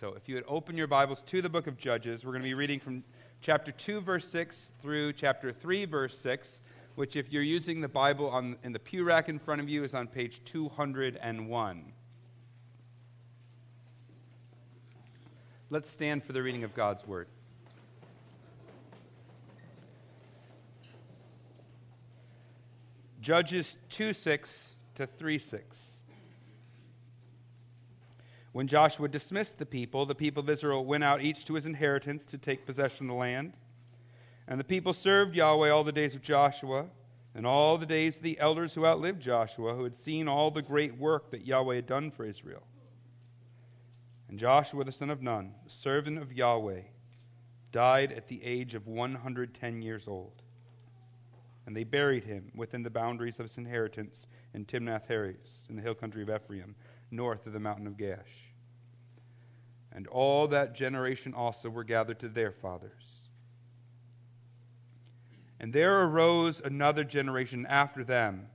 So, if you would open your Bibles to the book of Judges, we're going to be reading from chapter 2, verse 6 through chapter 3, verse 6, which, if you're using the Bible on, in the pew rack in front of you, is on page 201. Let's stand for the reading of God's word. Judges 2 6 to 3 6. When Joshua dismissed the people, the people of Israel went out each to his inheritance to take possession of the land. And the people served Yahweh all the days of Joshua, and all the days of the elders who outlived Joshua, who had seen all the great work that Yahweh had done for Israel. And Joshua the son of Nun, the servant of Yahweh, died at the age of 110 years old. And they buried him within the boundaries of his inheritance in Timnath Heres, in the hill country of Ephraim north of the mountain of Gaash. And all that generation also were gathered to their fathers. And there arose another generation after them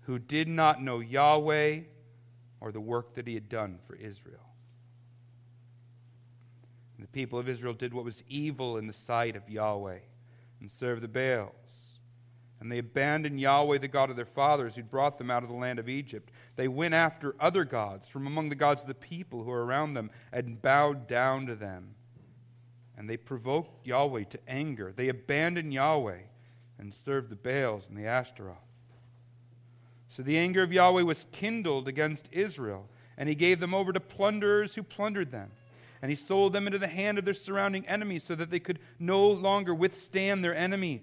who did not know Yahweh or the work that he had done for Israel. And the people of Israel did what was evil in the sight of Yahweh and served the Baals. And they abandoned Yahweh, the God of their fathers, who brought them out of the land of Egypt. They went after other gods from among the gods of the people who were around them and bowed down to them. And they provoked Yahweh to anger. They abandoned Yahweh and served the Baals and the Ashtaroth. So the anger of Yahweh was kindled against Israel, and he gave them over to plunderers who plundered them. And he sold them into the hand of their surrounding enemies so that they could no longer withstand their enemies.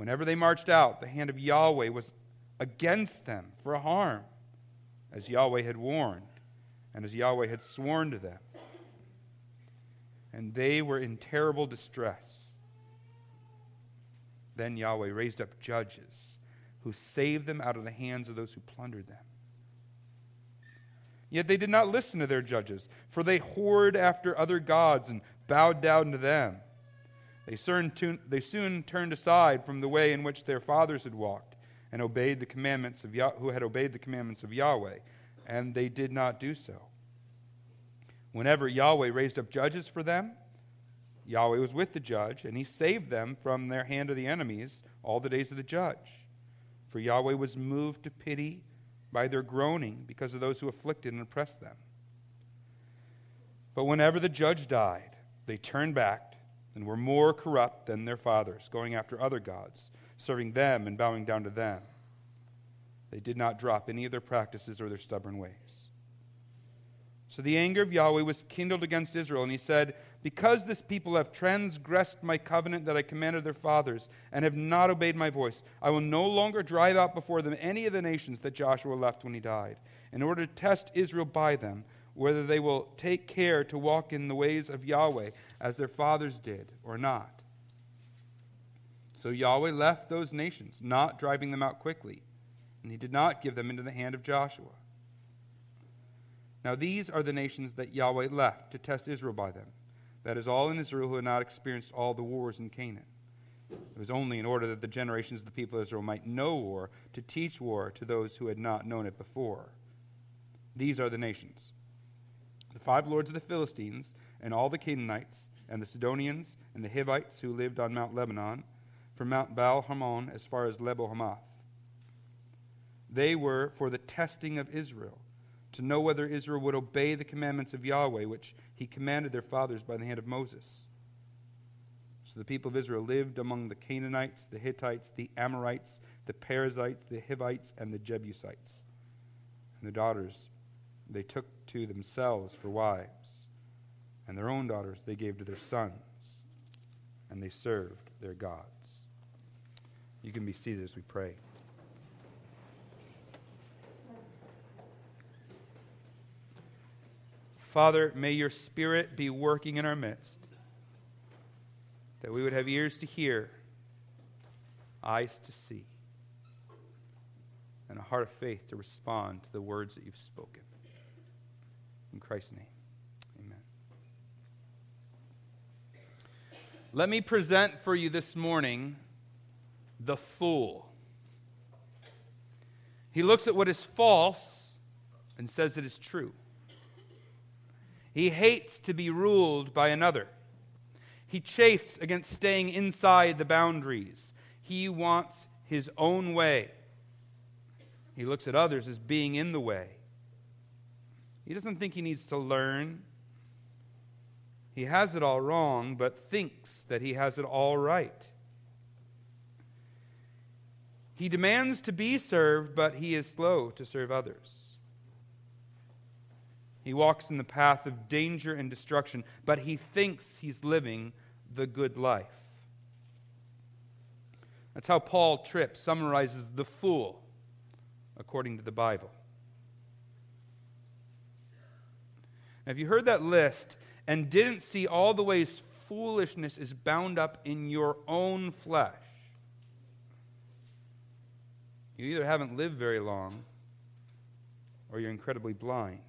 Whenever they marched out, the hand of Yahweh was against them for harm, as Yahweh had warned, and as Yahweh had sworn to them. And they were in terrible distress. Then Yahweh raised up judges who saved them out of the hands of those who plundered them. Yet they did not listen to their judges, for they whored after other gods and bowed down to them. They soon, they soon turned aside from the way in which their fathers had walked and obeyed the commandments of Yah- who had obeyed the commandments of Yahweh, and they did not do so. Whenever Yahweh raised up judges for them, Yahweh was with the judge, and he saved them from their hand of the enemies all the days of the judge. For Yahweh was moved to pity by their groaning because of those who afflicted and oppressed them. But whenever the judge died, they turned back and were more corrupt than their fathers, going after other gods, serving them and bowing down to them. They did not drop any of their practices or their stubborn ways. So the anger of Yahweh was kindled against Israel, and he said, Because this people have transgressed my covenant that I commanded their fathers, and have not obeyed my voice, I will no longer drive out before them any of the nations that Joshua left when he died, in order to test Israel by them, whether they will take care to walk in the ways of Yahweh as their fathers did or not. So Yahweh left those nations, not driving them out quickly, and he did not give them into the hand of Joshua. Now these are the nations that Yahweh left to test Israel by them. That is all in Israel who had not experienced all the wars in Canaan. It was only in order that the generations of the people of Israel might know war, to teach war to those who had not known it before. These are the nations the five lords of the Philistines, and all the Canaanites, and the Sidonians and the Hivites who lived on Mount Lebanon, from Mount Baal Hermon as far as Lebo Hamath. They were for the testing of Israel, to know whether Israel would obey the commandments of Yahweh, which he commanded their fathers by the hand of Moses. So the people of Israel lived among the Canaanites, the Hittites, the Amorites, the Perizzites, the Hivites, and the Jebusites. And the daughters they took to themselves for wives and their own daughters they gave to their sons, and they served their gods. You can be seated as we pray. Father, may your Spirit be working in our midst, that we would have ears to hear, eyes to see, and a heart of faith to respond to the words that you've spoken. In Christ's name. Let me present for you this morning the fool. He looks at what is false and says it is true. He hates to be ruled by another. He chafes against staying inside the boundaries. He wants his own way. He looks at others as being in the way. He doesn't think he needs to learn. He has it all wrong, but thinks that he has it all right. He demands to be served, but he is slow to serve others. He walks in the path of danger and destruction, but he thinks he's living the good life. That's how Paul Tripp summarizes the fool according to the Bible. Now, if you heard that list and didn't see all the ways foolishness is bound up in your own flesh, you either haven't lived very long or you're incredibly blind.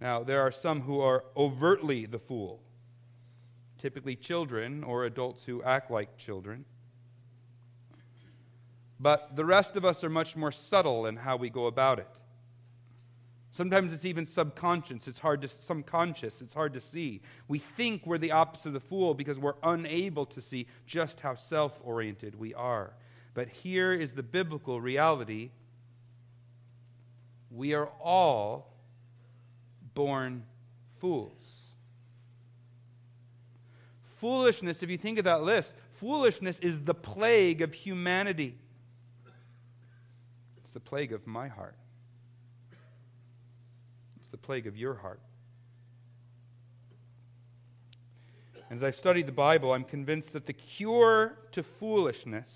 Now, there are some who are overtly the fool, typically children or adults who act like children. But the rest of us are much more subtle in how we go about it. Sometimes it's even subconscious. It's hard to subconscious. It's hard to see. We think we're the opposite of the fool because we're unable to see just how self-oriented we are. But here is the biblical reality. We are all born fools. Foolishness, if you think of that list, foolishness is the plague of humanity. It's the plague of my heart plague of your heart. As I've studied the Bible, I'm convinced that the cure to foolishness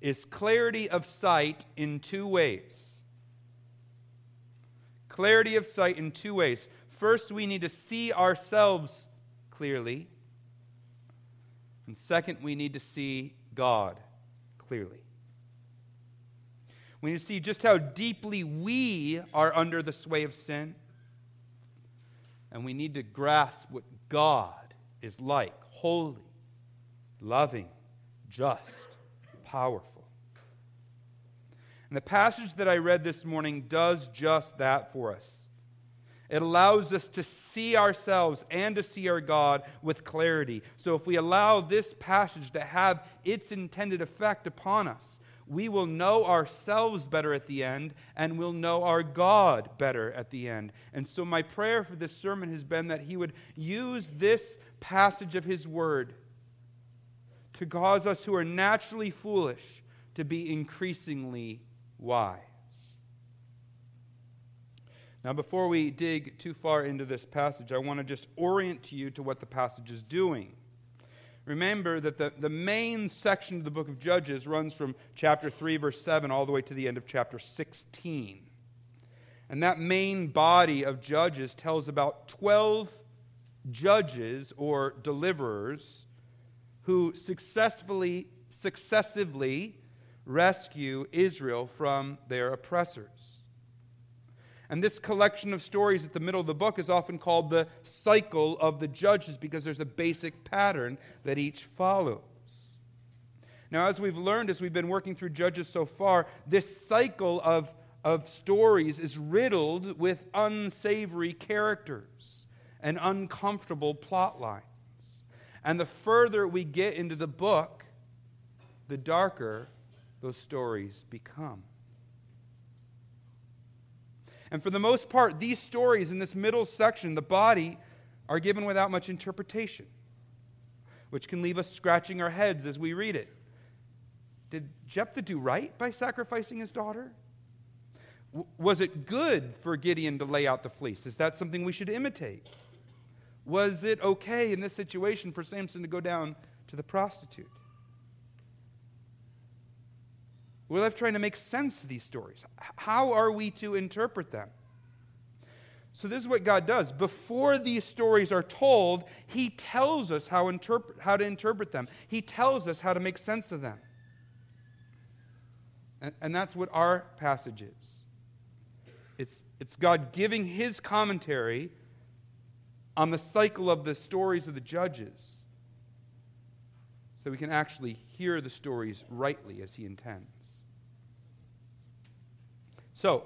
is clarity of sight in two ways. Clarity of sight in two ways. First, we need to see ourselves clearly. And second, we need to see God clearly. We need to see just how deeply we are under the sway of sin. And we need to grasp what God is like holy, loving, just, powerful. And the passage that I read this morning does just that for us. It allows us to see ourselves and to see our God with clarity. So if we allow this passage to have its intended effect upon us, we will know ourselves better at the end and we'll know our God better at the end. And so, my prayer for this sermon has been that He would use this passage of His Word to cause us who are naturally foolish to be increasingly wise. Now, before we dig too far into this passage, I want to just orient you to what the passage is doing. Remember that the, the main section of the book of Judges runs from chapter 3, verse 7, all the way to the end of chapter 16. And that main body of Judges tells about 12 judges or deliverers who successfully, successively rescue Israel from their oppressors. And this collection of stories at the middle of the book is often called the cycle of the judges because there's a basic pattern that each follows. Now, as we've learned as we've been working through Judges so far, this cycle of, of stories is riddled with unsavory characters and uncomfortable plot lines. And the further we get into the book, the darker those stories become. And for the most part, these stories in this middle section, the body, are given without much interpretation, which can leave us scratching our heads as we read it. Did Jephthah do right by sacrificing his daughter? Was it good for Gideon to lay out the fleece? Is that something we should imitate? Was it okay in this situation for Samson to go down to the prostitute? We're left trying to make sense of these stories. How are we to interpret them? So, this is what God does. Before these stories are told, He tells us how, interpret, how to interpret them, He tells us how to make sense of them. And, and that's what our passage is. It's, it's God giving His commentary on the cycle of the stories of the judges so we can actually hear the stories rightly as He intends. So,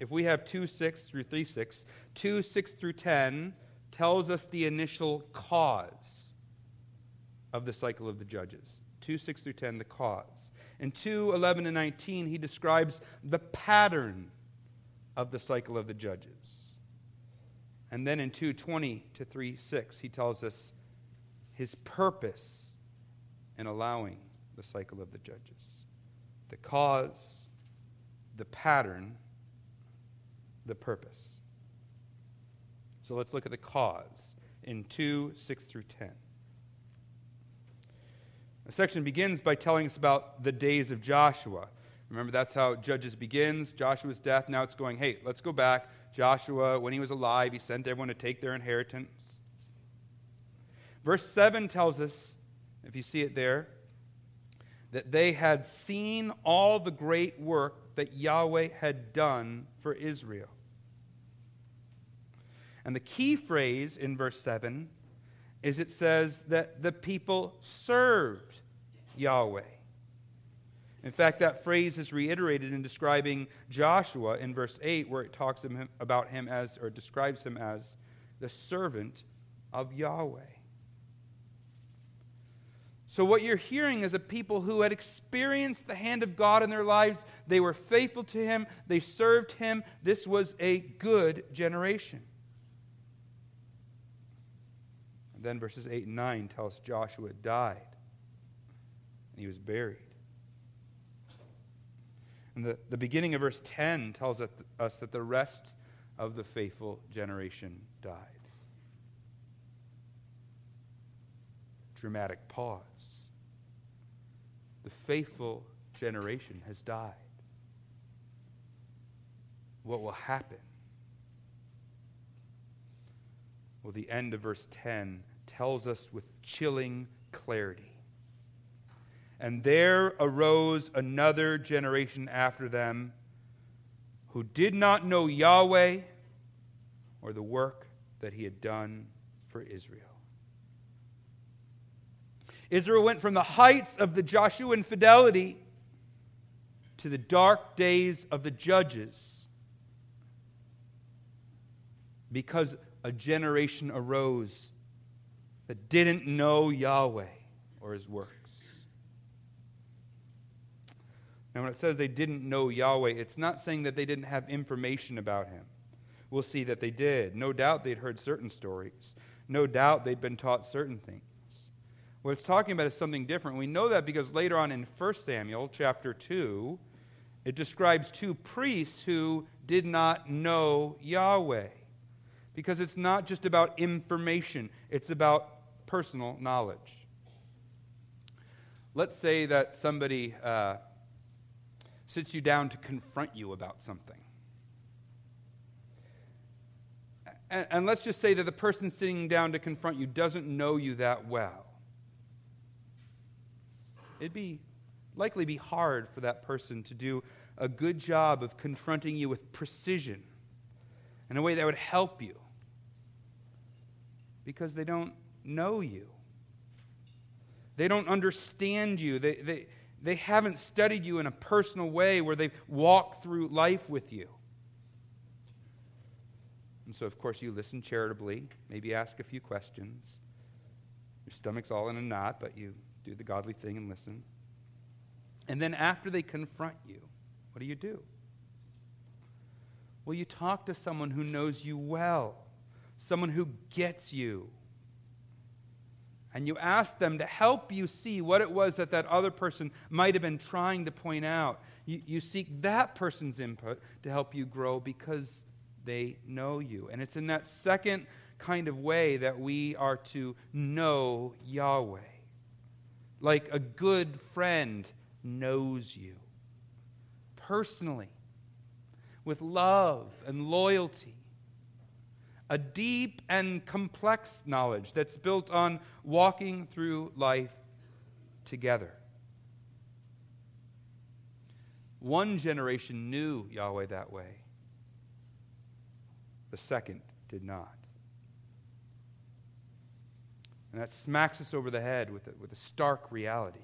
if we have 2 6 through 3 6, 2 6 through 10 tells us the initial cause of the cycle of the judges. 2 6 through 10, the cause. In 2 11 and 19, he describes the pattern of the cycle of the judges. And then in 220 to 3 6, he tells us his purpose in allowing the cycle of the judges. The cause, the pattern, the purpose. So let's look at the cause in 2 6 through 10. The section begins by telling us about the days of Joshua. Remember, that's how Judges begins. Joshua's death. Now it's going, hey, let's go back. Joshua, when he was alive, he sent everyone to take their inheritance. Verse 7 tells us, if you see it there, that they had seen all the great work that Yahweh had done for Israel. And the key phrase in verse 7 is it says that the people served Yahweh. In fact, that phrase is reiterated in describing Joshua in verse 8, where it talks about him as, or describes him as, the servant of Yahweh. So, what you're hearing is a people who had experienced the hand of God in their lives. They were faithful to Him, they served Him. This was a good generation. And then verses 8 and 9 tell us Joshua died and he was buried. And the, the beginning of verse 10 tells us that the rest of the faithful generation died. Dramatic pause the faithful generation has died. What will happen? Well, the end of verse 10 tells us with chilling clarity. And there arose another generation after them who did not know Yahweh or the work that he had done for Israel. Israel went from the heights of the Joshuan fidelity to the dark days of the judges because a generation arose that didn't know Yahweh or his works. Now, when it says they didn't know Yahweh, it's not saying that they didn't have information about him. We'll see that they did. No doubt they'd heard certain stories. No doubt they'd been taught certain things. What it's talking about is something different. We know that because later on in 1 Samuel chapter 2, it describes two priests who did not know Yahweh. Because it's not just about information, it's about personal knowledge. Let's say that somebody uh, sits you down to confront you about something. And, and let's just say that the person sitting down to confront you doesn't know you that well it'd be likely be hard for that person to do a good job of confronting you with precision in a way that would help you because they don't know you. They don't understand you. They, they, they haven't studied you in a personal way where they've walked through life with you. And so, of course, you listen charitably, maybe ask a few questions. Your stomach's all in a knot, but you do the godly thing and listen. And then after they confront you, what do you do? Well, you talk to someone who knows you well, someone who gets you. And you ask them to help you see what it was that that other person might have been trying to point out. You, you seek that person's input to help you grow because they know you. And it's in that second kind of way that we are to know Yahweh like a good friend knows you personally with love and loyalty. A deep and complex knowledge that's built on walking through life together. One generation knew Yahweh that way, the second did not. And that smacks us over the head with a, with a stark reality.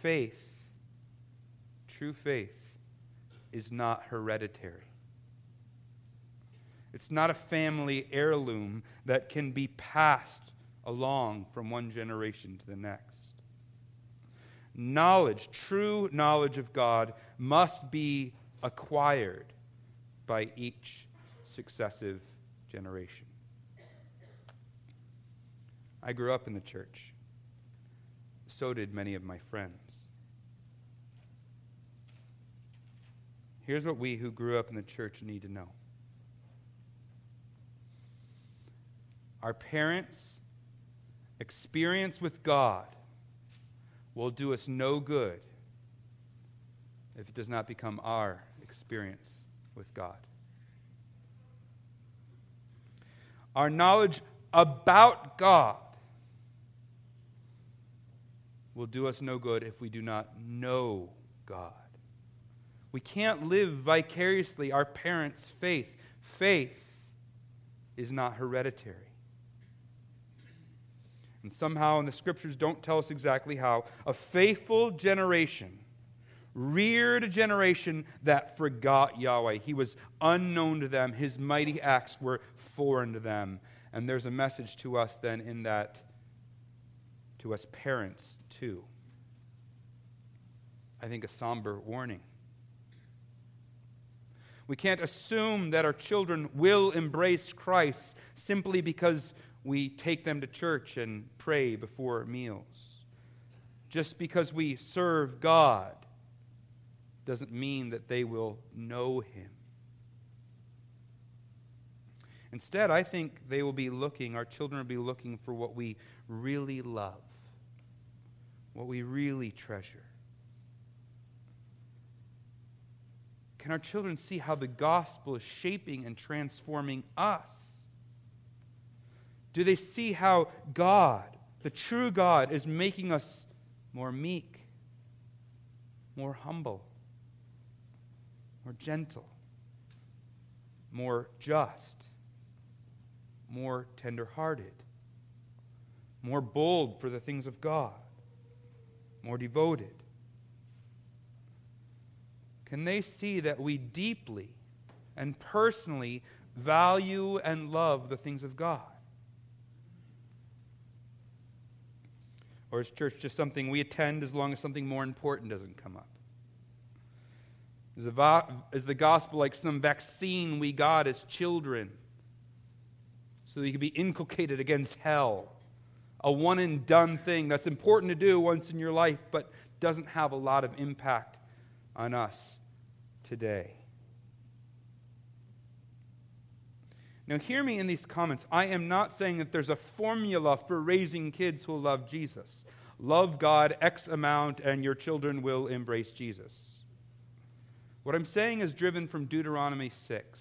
Faith, true faith, is not hereditary. It's not a family heirloom that can be passed along from one generation to the next. Knowledge, true knowledge of God, must be acquired by each successive generation. I grew up in the church. So did many of my friends. Here's what we who grew up in the church need to know our parents' experience with God will do us no good if it does not become our experience with God. Our knowledge about God will do us no good if we do not know God. We can't live vicariously our parents' faith. Faith is not hereditary. And somehow, and the scriptures don't tell us exactly how, a faithful generation reared a generation that forgot Yahweh. He was unknown to them, his mighty acts were foreign to them. And there's a message to us then in that, to us parents too. I think a somber warning. We can't assume that our children will embrace Christ simply because we take them to church and pray before meals. Just because we serve God doesn't mean that they will know Him. Instead, I think they will be looking, our children will be looking for what we really love, what we really treasure. Can our children see how the gospel is shaping and transforming us? Do they see how God, the true God, is making us more meek, more humble, more gentle, more just, more tender-hearted, more bold for the things of God, more devoted? Can they see that we deeply and personally value and love the things of God? Or is church just something we attend as long as something more important doesn't come up? Is the, is the gospel like some vaccine we got as children so that you can be inculcated against hell? A one and done thing that's important to do once in your life, but doesn't have a lot of impact on us today. Now, hear me in these comments. I am not saying that there's a formula for raising kids who love Jesus. Love God X amount, and your children will embrace Jesus. What I'm saying is driven from Deuteronomy 6.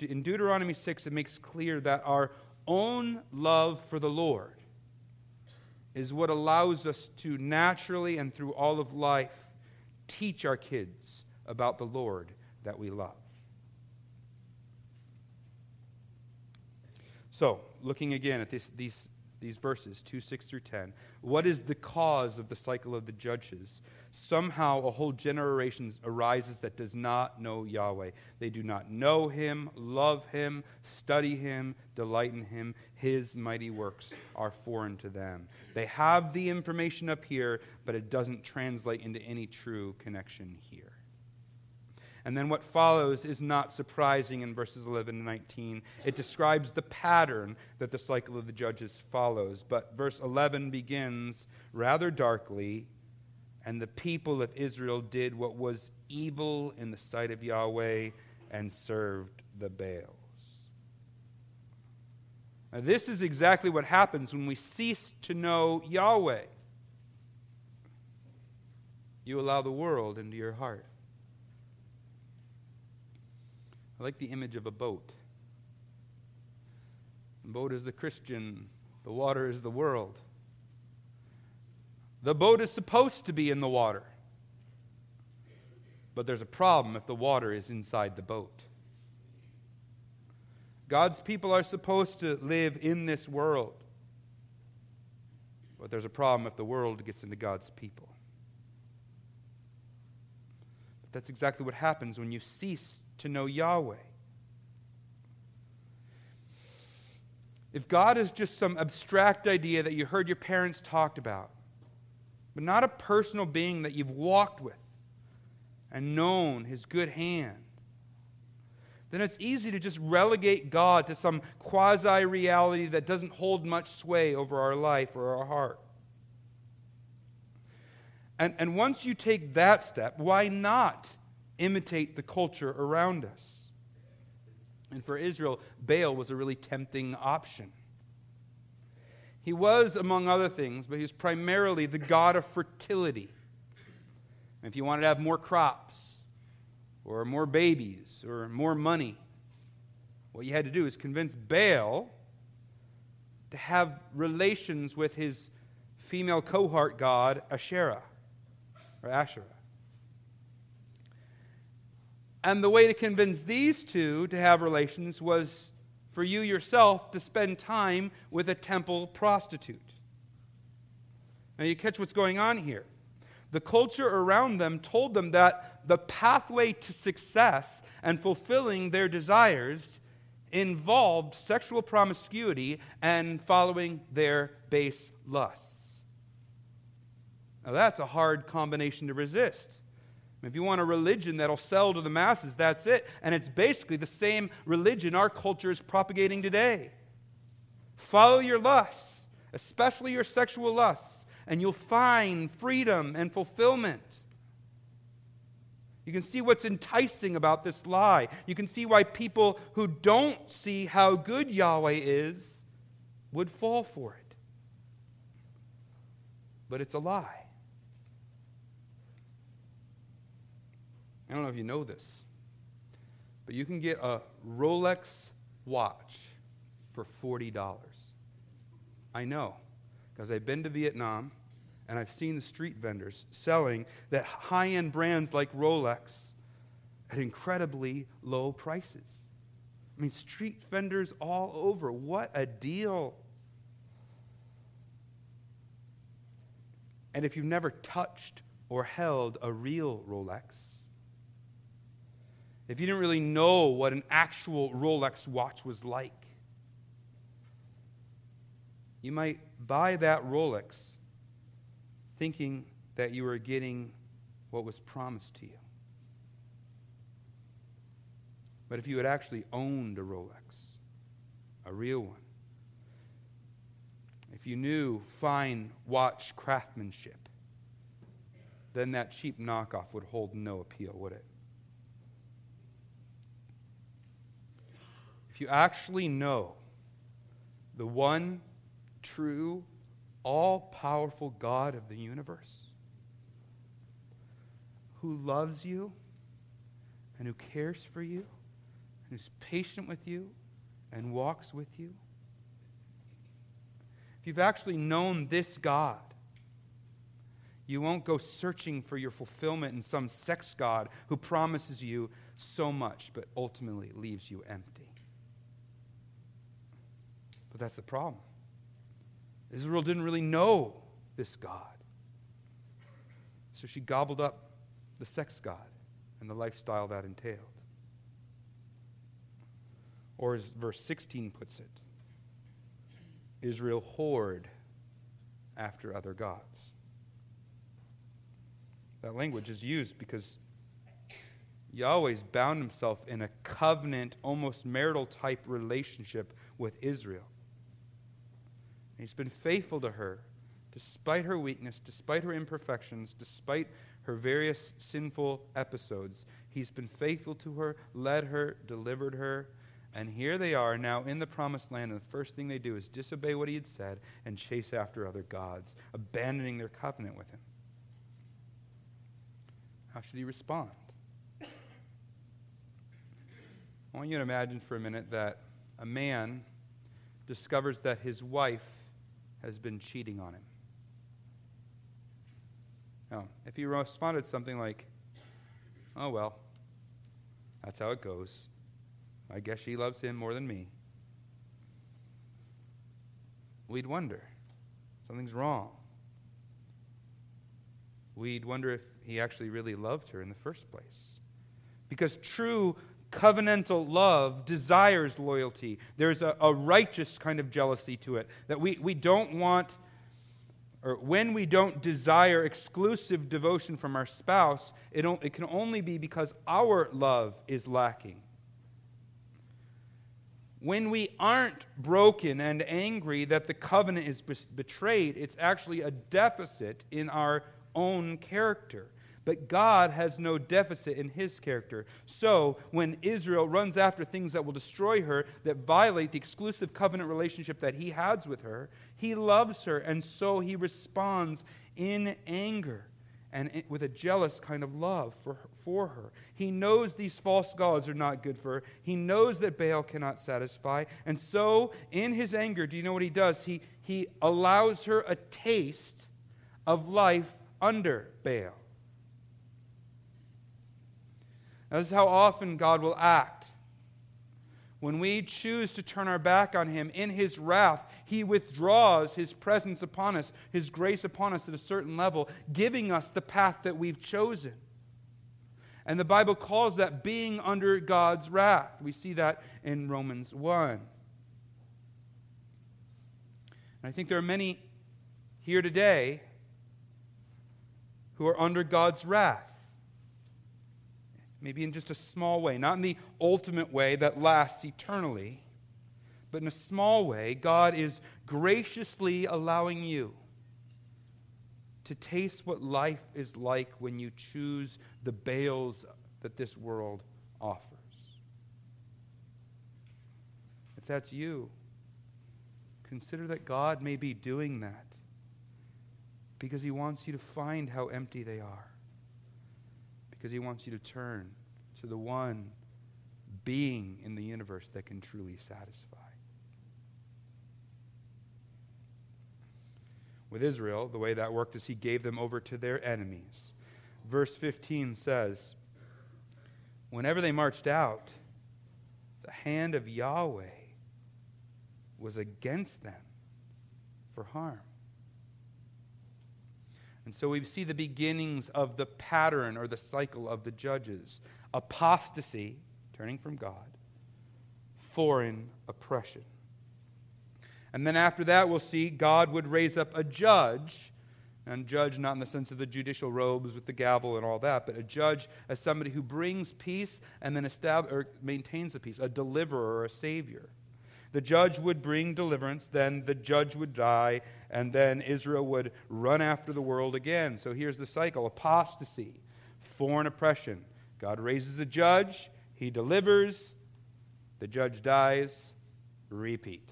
In Deuteronomy 6, it makes clear that our own love for the Lord is what allows us to naturally and through all of life teach our kids about the Lord that we love. So, looking again at this, these, these verses, 2, 6 through 10, what is the cause of the cycle of the judges? Somehow a whole generation arises that does not know Yahweh. They do not know him, love him, study him, delight in him. His mighty works are foreign to them. They have the information up here, but it doesn't translate into any true connection here. And then what follows is not surprising in verses 11 and 19. It describes the pattern that the cycle of the judges follows. But verse 11 begins rather darkly, and the people of Israel did what was evil in the sight of Yahweh and served the Baals. Now, this is exactly what happens when we cease to know Yahweh. You allow the world into your heart. I like the image of a boat. The boat is the Christian, the water is the world. The boat is supposed to be in the water. But there's a problem if the water is inside the boat. God's people are supposed to live in this world. But there's a problem if the world gets into God's people. But That's exactly what happens when you cease to know Yahweh. If God is just some abstract idea that you heard your parents talked about, but not a personal being that you've walked with and known his good hand, then it's easy to just relegate God to some quasi reality that doesn't hold much sway over our life or our heart. And, and once you take that step, why not imitate the culture around us? And for Israel, Baal was a really tempting option. He was, among other things, but he was primarily the god of fertility. And if you wanted to have more crops, or more babies, or more money, what you had to do is convince Baal to have relations with his female cohort god, Asherah, or Asherah. And the way to convince these two to have relations was for you yourself to spend time with a temple prostitute. Now, you catch what's going on here. The culture around them told them that the pathway to success and fulfilling their desires involved sexual promiscuity and following their base lusts. Now, that's a hard combination to resist. If you want a religion that'll sell to the masses, that's it. And it's basically the same religion our culture is propagating today. Follow your lusts, especially your sexual lusts, and you'll find freedom and fulfillment. You can see what's enticing about this lie. You can see why people who don't see how good Yahweh is would fall for it. But it's a lie. I don't know if you know this, but you can get a Rolex watch for $40. I know, because I've been to Vietnam and I've seen the street vendors selling that high end brands like Rolex at incredibly low prices. I mean, street vendors all over. What a deal! And if you've never touched or held a real Rolex, if you didn't really know what an actual Rolex watch was like, you might buy that Rolex thinking that you were getting what was promised to you. But if you had actually owned a Rolex, a real one, if you knew fine watch craftsmanship, then that cheap knockoff would hold no appeal, would it? You actually know the one true, all powerful God of the universe, who loves you and who cares for you, and who's patient with you and walks with you, if you've actually known this God, you won't go searching for your fulfillment in some sex God who promises you so much but ultimately leaves you empty. But that's the problem. Israel didn't really know this God. So she gobbled up the sex God and the lifestyle that entailed. Or as verse 16 puts it, Israel whored after other gods. That language is used because Yahweh's bound himself in a covenant, almost marital type relationship with Israel. He's been faithful to her despite her weakness, despite her imperfections, despite her various sinful episodes. He's been faithful to her, led her, delivered her. And here they are now in the promised land, and the first thing they do is disobey what he had said and chase after other gods, abandoning their covenant with him. How should he respond? I want you to imagine for a minute that a man discovers that his wife has been cheating on him. Now, if he responded something like, oh, well, that's how it goes. I guess she loves him more than me. We'd wonder something's wrong. we'd wonder if he actually really loved her in the first place. Because true covenantal love desires loyalty. There's a, a, righteous kind of jealousy to it that we, we don't want, or when we don't desire exclusive devotion from our spouse, it, it can only be because our love is lacking. When we aren't broken and angry that the covenant is betrayed, it's actually a deficit in our own character. But God has no deficit in his character. So, when Israel runs after things that will destroy her, that violate the exclusive covenant relationship that he has with her, he loves her, and so he responds in anger and with a jealous kind of love for her, for her. He knows these false gods are not good for her. He knows that Baal cannot satisfy. And so, in his anger, do you know what he does? He, he allows her a taste of life under Baal. Now, this is how often God will act. When we choose to turn our back on Him in His wrath, He withdraws His presence upon us, His grace upon us at a certain level, giving us the path that we've chosen. And the Bible calls that being under God's wrath. We see that in Romans 1. And I think there are many here today who are under God's wrath maybe in just a small way, not in the ultimate way that lasts eternally, but in a small way, God is graciously allowing you to taste what life is like when you choose the Baals that this world offers. If that's you, consider that God may be doing that because He wants you to find how empty they are because he wants you to turn to the one being in the universe that can truly satisfy. With Israel, the way that worked is he gave them over to their enemies. Verse 15 says, Whenever they marched out, the hand of Yahweh was against them for harm. And so we see the beginnings of the pattern or the cycle of the judges apostasy, turning from God, foreign oppression. And then after that, we'll see God would raise up a judge, and judge not in the sense of the judicial robes with the gavel and all that, but a judge as somebody who brings peace and then estab- or maintains the peace, a deliverer or a savior. The judge would bring deliverance, then the judge would die, and then Israel would run after the world again. So here's the cycle apostasy, foreign oppression. God raises a judge, he delivers, the judge dies, repeat.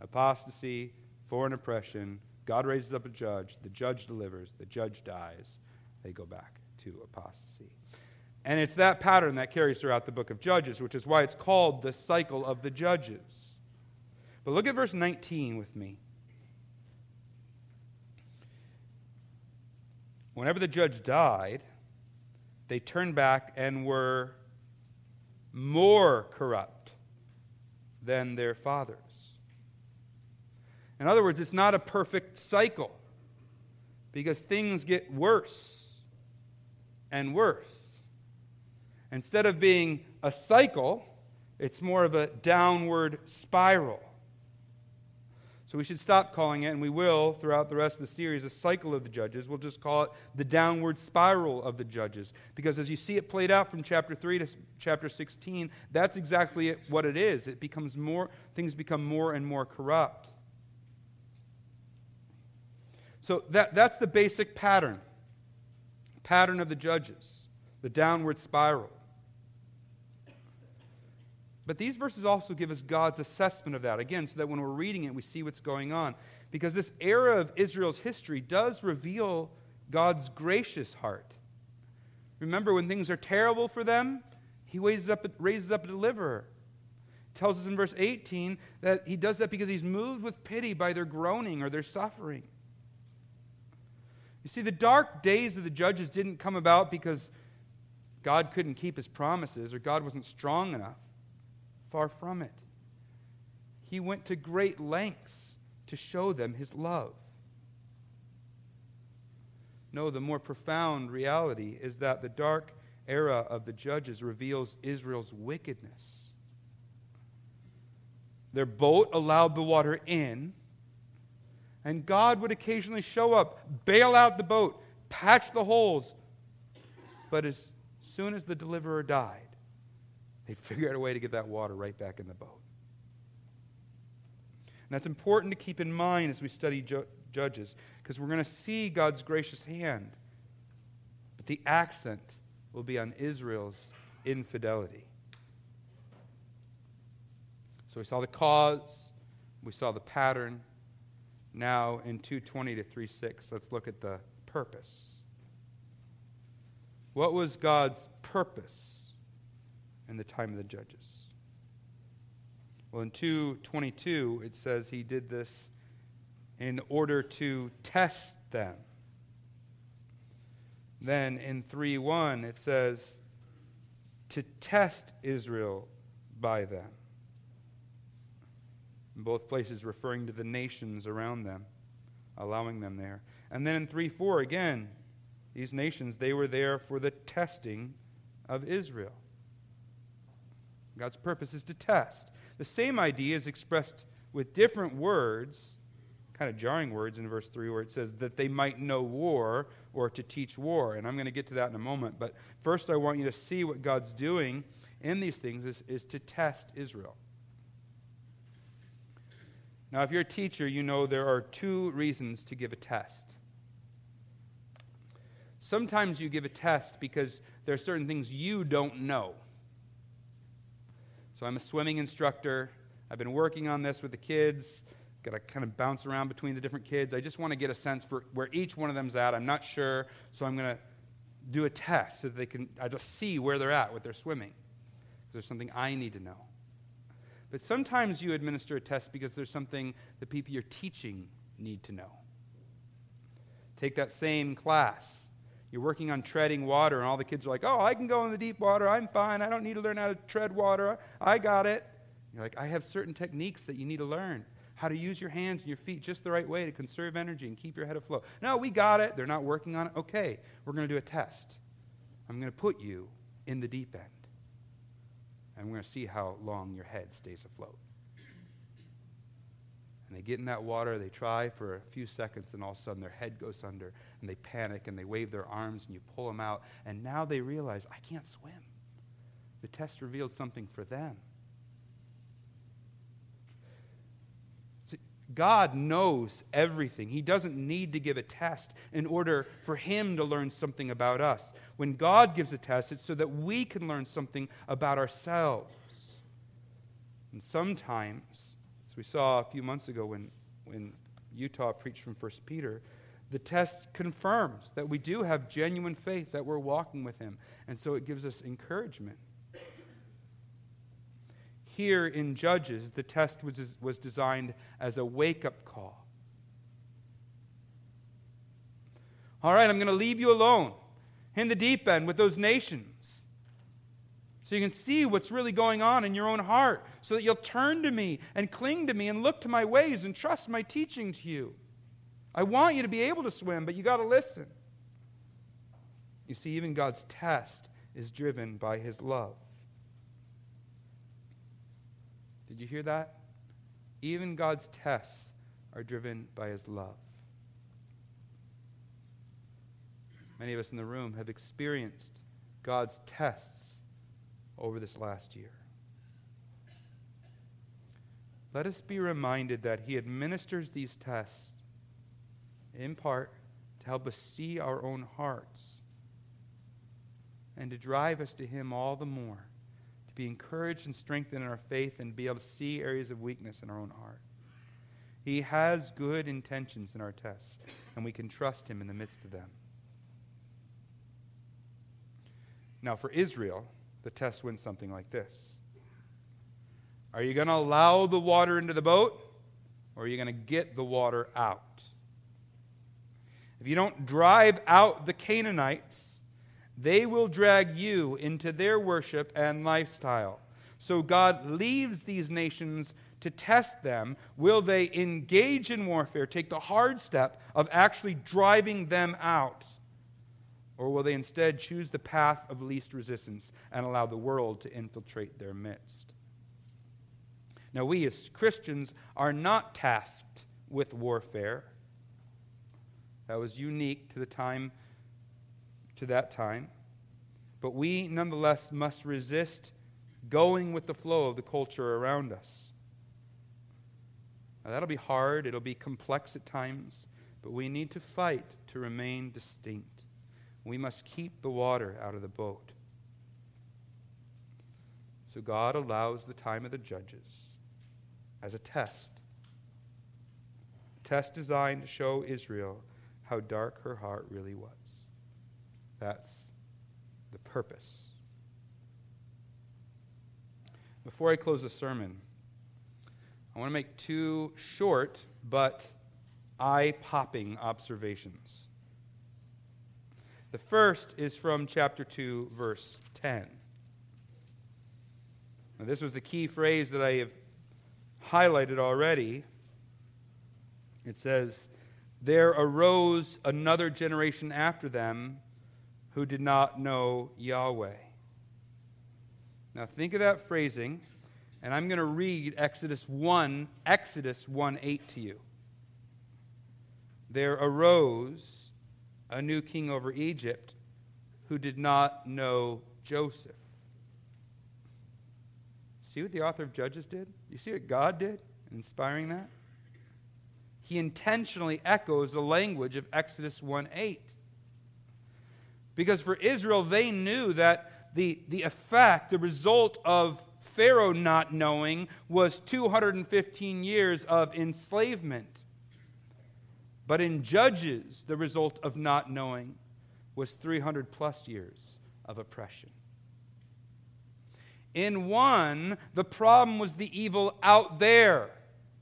Apostasy, foreign oppression, God raises up a judge, the judge delivers, the judge dies, they go back to apostasy. And it's that pattern that carries throughout the book of Judges, which is why it's called the cycle of the judges. But look at verse 19 with me. Whenever the judge died, they turned back and were more corrupt than their fathers. In other words, it's not a perfect cycle because things get worse and worse. Instead of being a cycle, it's more of a downward spiral. So we should stop calling it, and we will throughout the rest of the series, a cycle of the judges. We'll just call it the downward spiral of the judges. Because as you see it played out from chapter 3 to chapter 16, that's exactly what it is. It becomes more, things become more and more corrupt. So that, that's the basic pattern. Pattern of the judges, the downward spiral. But these verses also give us God's assessment of that, again, so that when we're reading it, we see what's going on. Because this era of Israel's history does reveal God's gracious heart. Remember, when things are terrible for them, he raises up, raises up a deliverer. tells us in verse 18 that he does that because he's moved with pity by their groaning or their suffering. You see, the dark days of the judges didn't come about because God couldn't keep his promises or God wasn't strong enough. Far from it. He went to great lengths to show them his love. No, the more profound reality is that the dark era of the judges reveals Israel's wickedness. Their boat allowed the water in, and God would occasionally show up, bail out the boat, patch the holes. But as soon as the deliverer died, they'd figure out a way to get that water right back in the boat. And that's important to keep in mind as we study ju- Judges, because we're going to see God's gracious hand. But the accent will be on Israel's infidelity. So we saw the cause, we saw the pattern. Now in 220 to 36, let's look at the purpose. What was God's purpose in the time of the judges? Well, in 222, it says he did this in order to test them. Then in 3 1, it says to test Israel by them. In both places, referring to the nations around them, allowing them there. And then in 3 4, again, these nations, they were there for the testing of Israel. God's purpose is to test. The same idea is expressed with different words, kind of jarring words in verse 3, where it says that they might know war or to teach war. And I'm going to get to that in a moment. But first, I want you to see what God's doing in these things is, is to test Israel. Now, if you're a teacher, you know there are two reasons to give a test. Sometimes you give a test because there are certain things you don't know. So I'm a swimming instructor. I've been working on this with the kids. Got to kind of bounce around between the different kids. I just want to get a sense for where each one of them's at. I'm not sure, so I'm going to do a test so that they can I just see where they're at with their swimming. There's something I need to know. But sometimes you administer a test because there's something the people you're teaching need to know. Take that same class. You're working on treading water, and all the kids are like, Oh, I can go in the deep water. I'm fine. I don't need to learn how to tread water. I got it. You're like, I have certain techniques that you need to learn. How to use your hands and your feet just the right way to conserve energy and keep your head afloat. No, we got it. They're not working on it. Okay, we're going to do a test. I'm going to put you in the deep end and we're going to see how long your head stays afloat. And they get in that water, they try for a few seconds, and all of a sudden their head goes under, and they panic, and they wave their arms, and you pull them out, and now they realize, I can't swim. The test revealed something for them. God knows everything. He doesn't need to give a test in order for Him to learn something about us. When God gives a test, it's so that we can learn something about ourselves. And sometimes, as we saw a few months ago when, when Utah preached from 1 Peter, the test confirms that we do have genuine faith, that we're walking with Him. And so it gives us encouragement. Here in Judges, the test was, was designed as a wake up call. All right, I'm going to leave you alone in the deep end with those nations. So you can see what's really going on in your own heart, so that you'll turn to me and cling to me and look to my ways and trust my teaching to you. I want you to be able to swim, but you got to listen. You see, even God's test is driven by his love. Did you hear that? Even God's tests are driven by his love. Many of us in the room have experienced God's tests over this last year. Let us be reminded that he administers these tests in part to help us see our own hearts and to drive us to him all the more to be encouraged and strengthened in our faith and be able to see areas of weakness in our own heart. He has good intentions in our tests, and we can trust Him in the midst of them. Now, for Israel, the test went something like this Are you going to allow the water into the boat, or are you going to get the water out? If you don't drive out the Canaanites, they will drag you into their worship and lifestyle. So God leaves these nations to test them. Will they engage in warfare, take the hard step of actually driving them out? Or will they instead choose the path of least resistance and allow the world to infiltrate their midst? Now, we as Christians are not tasked with warfare. That was unique to the time, to that time. But we nonetheless must resist going with the flow of the culture around us. Now, that'll be hard, it'll be complex at times, but we need to fight to remain distinct. We must keep the water out of the boat. So God allows the time of the judges as a test. A test designed to show Israel how dark her heart really was. That's the purpose. Before I close the sermon, I want to make two short but eye popping observations. The first is from chapter 2, verse 10. Now, this was the key phrase that I have highlighted already. It says, There arose another generation after them who did not know Yahweh. Now think of that phrasing, and I'm going to read Exodus 1, Exodus 1 8 to you. There arose a new king over Egypt who did not know Joseph. See what the author of Judges did? You see what God did, inspiring that? He intentionally echoes the language of Exodus 1 8. Because for Israel, they knew that the, the effect, the result of Pharaoh not knowing was 215 years of enslavement. But in Judges, the result of not knowing was 300 plus years of oppression. In one, the problem was the evil out there.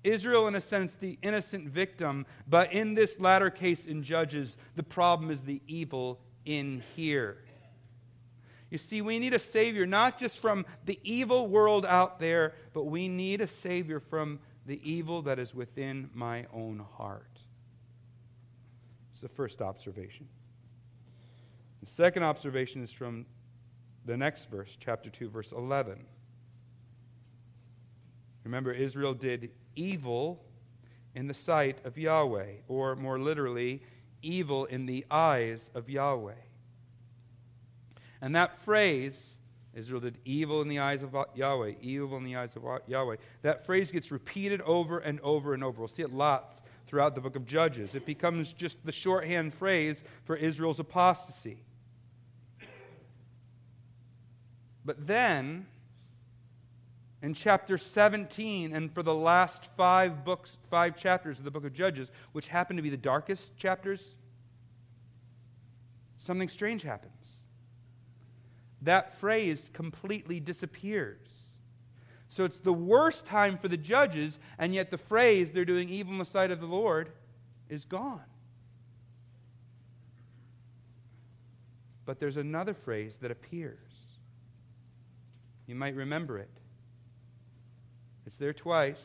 Israel, in a sense, the innocent victim. But in this latter case in Judges, the problem is the evil in here. You see, we need a Savior not just from the evil world out there, but we need a Savior from the evil that is within my own heart. It's the first observation. The second observation is from the next verse, chapter 2, verse 11. Remember, Israel did evil in the sight of Yahweh, or more literally, evil in the eyes of Yahweh. And that phrase, Israel did evil in the eyes of Yahweh, evil in the eyes of Yahweh, that phrase gets repeated over and over and over. We'll see it lots throughout the book of Judges. It becomes just the shorthand phrase for Israel's apostasy. But then, in chapter 17, and for the last five books, five chapters of the book of Judges, which happen to be the darkest chapters, something strange happens. That phrase completely disappears. So it's the worst time for the judges, and yet the phrase, they're doing evil in the sight of the Lord, is gone. But there's another phrase that appears. You might remember it. It's there twice,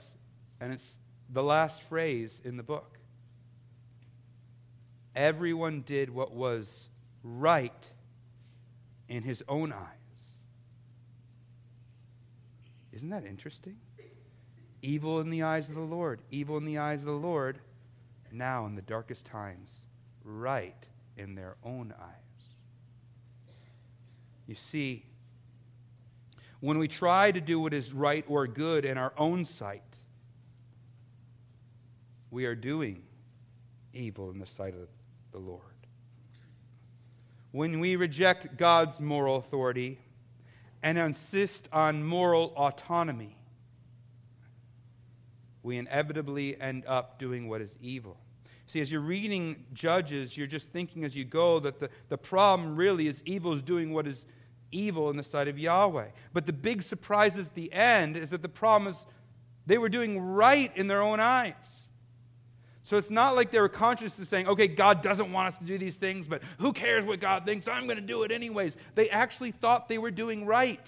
and it's the last phrase in the book. Everyone did what was right in his own eyes. Isn't that interesting? Evil in the eyes of the Lord, evil in the eyes of the Lord, now in the darkest times, right in their own eyes. You see, when we try to do what is right or good in our own sight, we are doing evil in the sight of the Lord. When we reject God's moral authority, and insist on moral autonomy, we inevitably end up doing what is evil. See, as you're reading Judges, you're just thinking as you go that the, the problem really is evil is doing what is evil in the sight of Yahweh. But the big surprise at the end is that the problem is they were doing right in their own eyes. So it's not like they were consciously saying, okay, God doesn't want us to do these things, but who cares what God thinks? I'm going to do it anyways. They actually thought they were doing right.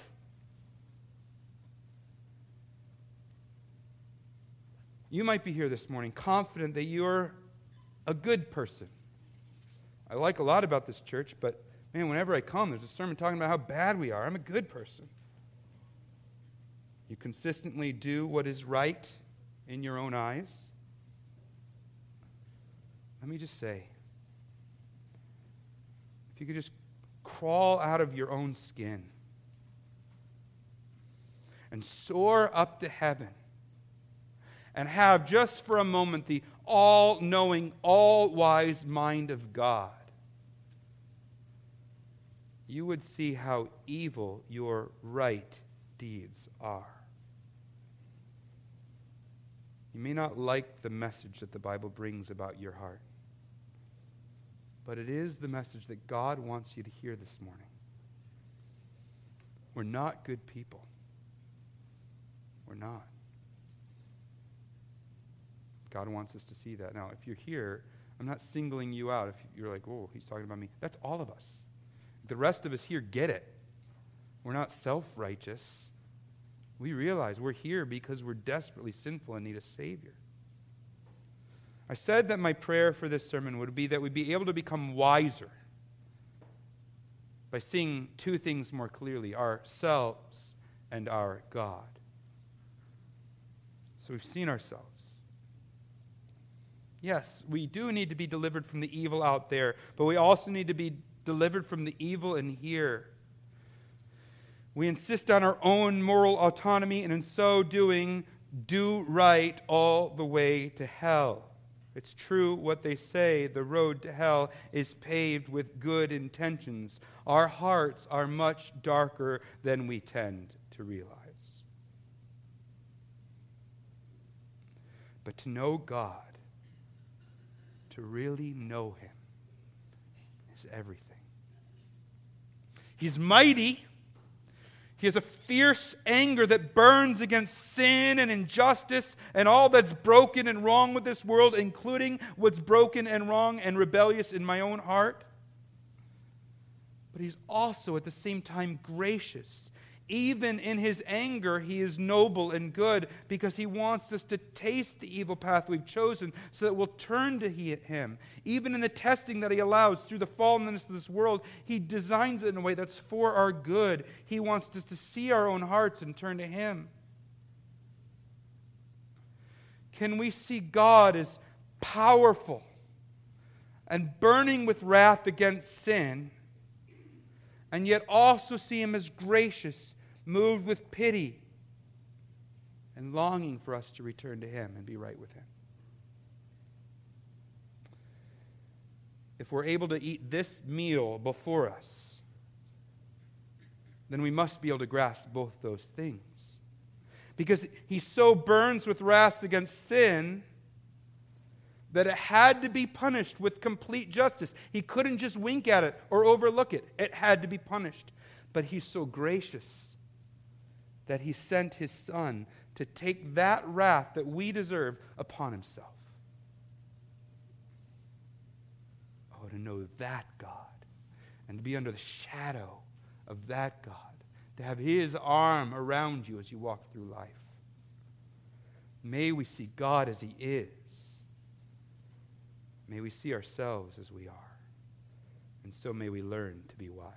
You might be here this morning confident that you're a good person, I like a lot about this church, but man, whenever I come, there's a sermon talking about how bad we are. I'm a good person. You consistently do what is right in your own eyes. Let me just say if you could just crawl out of your own skin and soar up to heaven and have just for a moment the all knowing, all wise mind of God, you would see how evil your right deeds are. You may not like the message that the Bible brings about your heart, but it is the message that God wants you to hear this morning. We're not good people. We're not. God wants us to see that. Now, if you're here, I'm not singling you out. If you're like, oh, he's talking about me, that's all of us. The rest of us here get it. We're not self righteous. We realize we're here because we're desperately sinful and need a Savior. I said that my prayer for this sermon would be that we'd be able to become wiser by seeing two things more clearly ourselves and our God. So we've seen ourselves. Yes, we do need to be delivered from the evil out there, but we also need to be delivered from the evil in here. We insist on our own moral autonomy, and in so doing, do right all the way to hell. It's true what they say the road to hell is paved with good intentions. Our hearts are much darker than we tend to realize. But to know God, to really know Him, is everything. He's mighty. He has a fierce anger that burns against sin and injustice and all that's broken and wrong with this world, including what's broken and wrong and rebellious in my own heart. But he's also at the same time gracious even in his anger, he is noble and good because he wants us to taste the evil path we've chosen so that we'll turn to him. Even in the testing that he allows through the fallenness of this world, he designs it in a way that's for our good. He wants us to see our own hearts and turn to him. Can we see God as powerful and burning with wrath against sin? and yet also see him as gracious moved with pity and longing for us to return to Him and be right with Him. If we're able to eat this meal before us, then we must be able to grasp both those things. Because He so burns with wrath against sin that it had to be punished with complete justice. He couldn't just wink at it or overlook it, it had to be punished. But He's so gracious that he sent his son to take that wrath that we deserve upon himself. Oh, to know that God and to be under the shadow of that God, to have his arm around you as you walk through life. May we see God as he is. May we see ourselves as we are. And so may we learn to be wise.